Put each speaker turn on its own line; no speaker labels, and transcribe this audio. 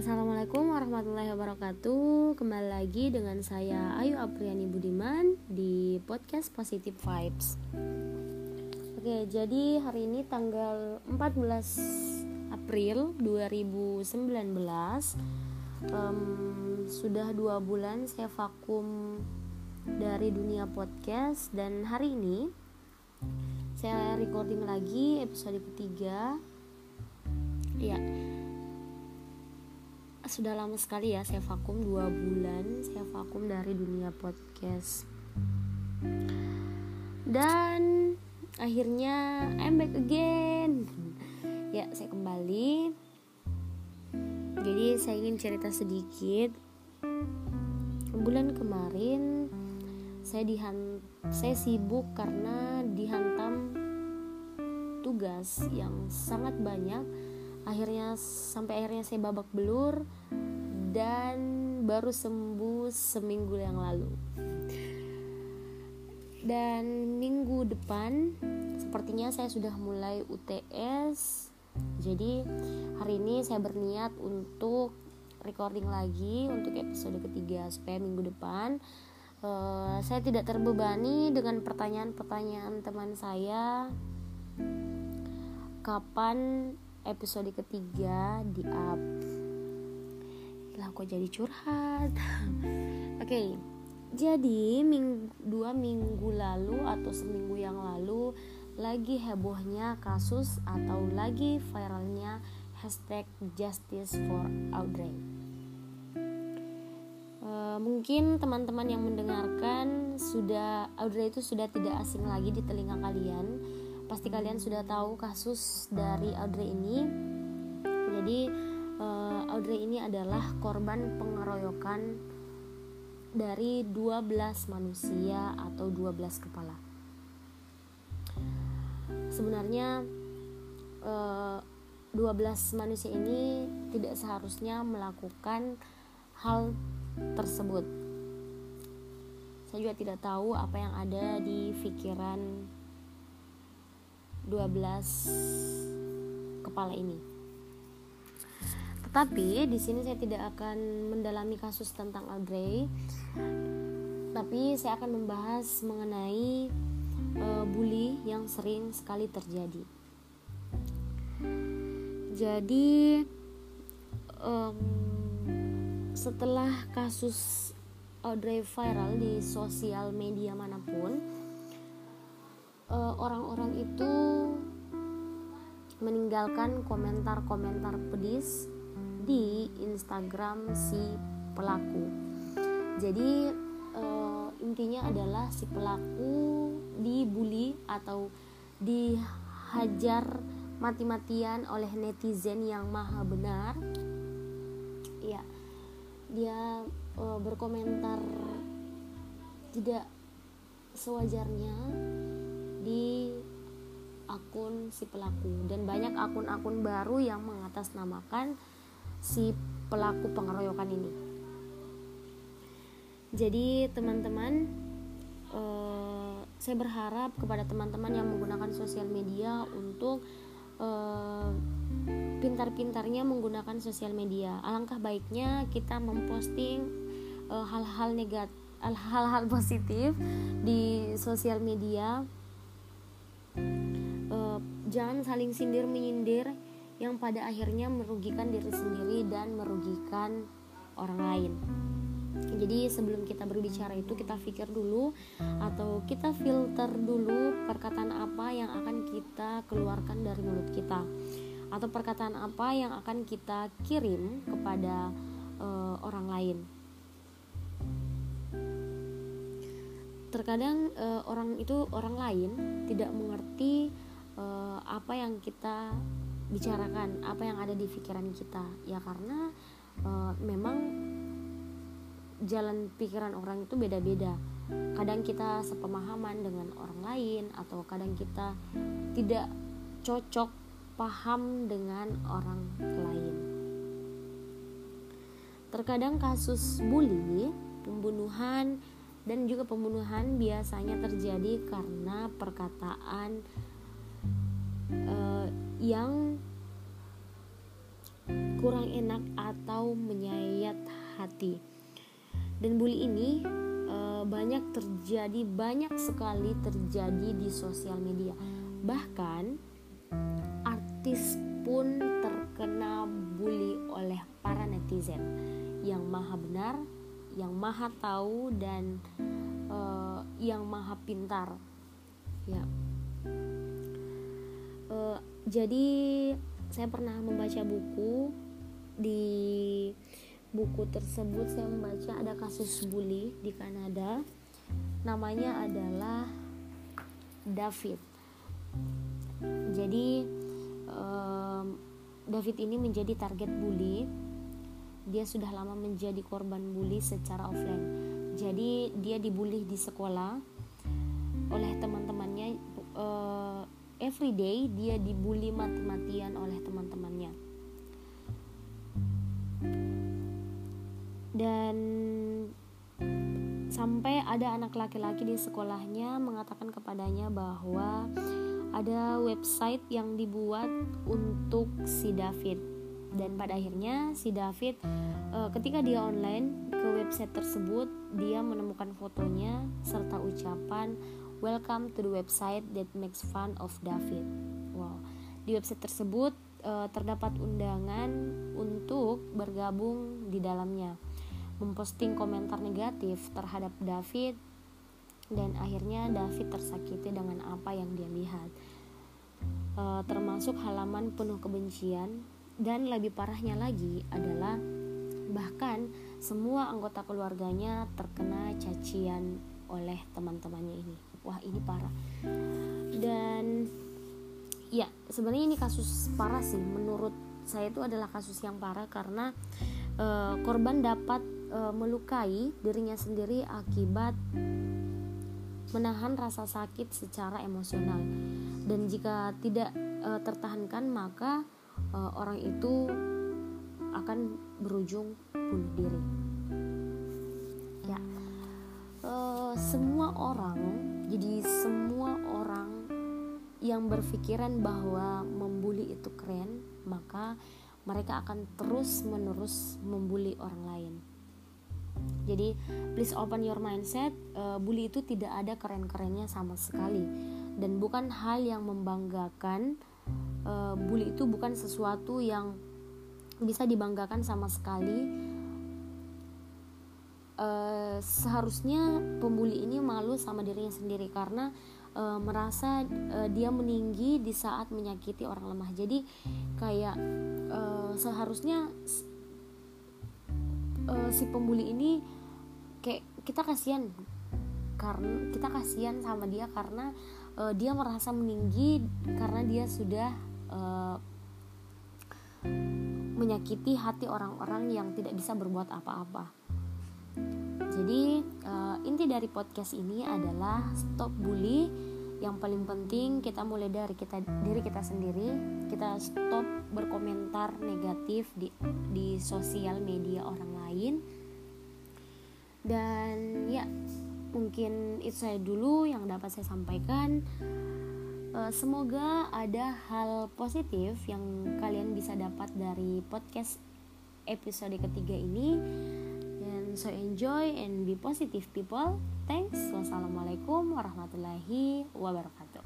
Assalamualaikum warahmatullahi wabarakatuh. Kembali lagi dengan saya Ayu Apriani Budiman Di podcast Positive Vibes. Oke jadi hari ini tanggal 14 April 2019 um, Sudah dua bulan saya vakum dari dunia podcast Dan hari ini saya recording lagi episode ketiga. Ya, sudah lama sekali ya saya vakum dua bulan saya vakum dari dunia podcast. Dan akhirnya I'm back again. Ya saya kembali. Jadi saya ingin cerita sedikit. Bulan kemarin saya dihan saya sibuk karena dihantam tugas yang sangat banyak akhirnya sampai akhirnya saya babak belur dan baru sembuh seminggu yang lalu. Dan minggu depan sepertinya saya sudah mulai UTS jadi hari ini saya berniat untuk recording lagi untuk episode ketiga supaya minggu depan uh, saya tidak terbebani dengan pertanyaan-pertanyaan teman saya. Kapan episode ketiga di up. Lah kok jadi curhat? Oke okay, jadi ming dua minggu lalu atau seminggu yang lalu lagi hebohnya kasus atau lagi viralnya hashtag justice for Audrey. Uh, mungkin teman-teman yang mendengarkan sudah Audrey itu sudah tidak asing lagi di telinga kalian pasti kalian sudah tahu kasus dari Audrey ini. Jadi uh, Audrey ini adalah korban pengeroyokan dari 12 manusia atau 12 kepala. Sebenarnya uh, eh, 12 manusia ini tidak seharusnya melakukan hal tersebut. Saya juga tidak tahu apa yang ada di pikiran 12 kepala ini. Tetapi di sini saya tidak akan mendalami kasus tentang Audrey, tapi saya akan membahas mengenai uh, bully yang sering sekali terjadi. Jadi um, setelah kasus Audrey viral di sosial media mana pun, orang-orang uh, itu meninggalkan komentar-komentar pedis di Instagram si pelaku. Jadi uh, intinya adalah si pelaku dibully atau dihajar mati-matian oleh netizen yang maha benar. Ya, dia uh, berkomentar tidak sewajarnya di akun si pelaku dan banyak akun-akun baru yang mengatasnamakan si pelaku pengeroyokan ini. Jadi teman-teman, eh, saya berharap kepada teman-teman yang menggunakan sosial media untuk eh, pintar-pintarnya menggunakan sosial media. Alangkah baiknya kita memposting eh, hal-hal negatif, hal-hal positif di sosial media uh, jangan saling sindir menyindir yang pada akhirnya merugikan diri sendiri dan merugikan orang lain. Jadi sebelum kita berbicara itu kita pikir dulu atau kita filter dulu perkataan apa yang akan kita keluarkan dari mulut kita atau perkataan apa yang akan kita kirim kepada uh, orang lain. Terkadang uh, orang itu orang lain tidak mengerti uh, apa yang kita bicarakan apa yang ada di pikiran kita. Ya karena uh, memang jalan pikiran orang itu beda-beda. Kadang kita sepemahaman dengan orang lain atau kadang kita tidak cocok paham dengan orang lain. Terkadang kasus bully pembunuhan dan juga pembunuhan biasanya terjadi karena perkataan uh, yang kurang enak atau menyayat hati. Dan bully ini e, banyak terjadi, banyak sekali terjadi di sosial media. Bahkan artis pun terkena bully oleh para netizen yang maha benar, yang maha tahu dan e, yang maha pintar. Ya. E, jadi saya pernah membaca buku di buku tersebut saya membaca ada kasus bully di Kanada namanya adalah David jadi um, David ini menjadi target bully dia sudah lama menjadi korban bully secara offline. Jadi dia dibully di sekolah oleh teman-temannya uh, everyday dia dibully mati-matian oleh teman-temannya. Dan sampai ada anak laki-laki di sekolahnya mengatakan kepadanya bahwa ada website yang dibuat untuk si David dan pada akhirnya si David e, ketika dia online ke website tersebut dia menemukan fotonya serta ucapan welcome to the website that makes fun of David. Wow. Di website tersebut e, terdapat undangan untuk bergabung di dalamnya memposting komentar negatif terhadap David dan akhirnya David tersakiti dengan apa yang dia lihat. E, termasuk halaman penuh kebencian dan lebih parahnya lagi adalah bahkan semua anggota keluarganya terkena cacian oleh teman-temannya ini. Wah ini parah. Dan ya sebenarnya ini kasus parah sih. Menurut saya itu adalah kasus yang parah karena e, korban dapat e, melukai dirinya sendiri akibat menahan rasa sakit secara emosional. Dan jika tidak e, tertahankan maka e, orang itu akan berujung bunuh diri. Ya. E, semua orang jadi semua orang yang berpikiran bahwa membuli itu keren maka mereka akan terus menerus membuli orang lain. Jadi please open your mindset uh, bully itu tidak ada keren-kerennya sama sekali. Dan bukan hal yang membanggakan uh, bully itu bukan sesuatu yang bisa dibanggakan sama sekali. Uh, seharusnya pembuli ini malu sama dirinya sendiri karena e, merasa e, dia meninggi di saat menyakiti orang lemah. Jadi kayak seharusnya si pembuli ini kayak kita kasihan karena kita kasihan sama dia karena dia merasa meninggi karena dia sudah e, menyakiti hati orang-orang yang tidak bisa berbuat apa-apa. Jadi uh, inti dari podcast ini adalah stop bully. Yang paling penting kita mulai dari kita diri kita sendiri. Kita stop berkomentar negatif di di sosial media orang lain. Dan ya mungkin itu saya dulu yang dapat saya sampaikan. Uh, semoga ada hal positif yang kalian bisa dapat dari podcast episode ketiga ini. So enjoy and be positive people. Thanks. Wassalamualaikum warahmatullahi wabarakatuh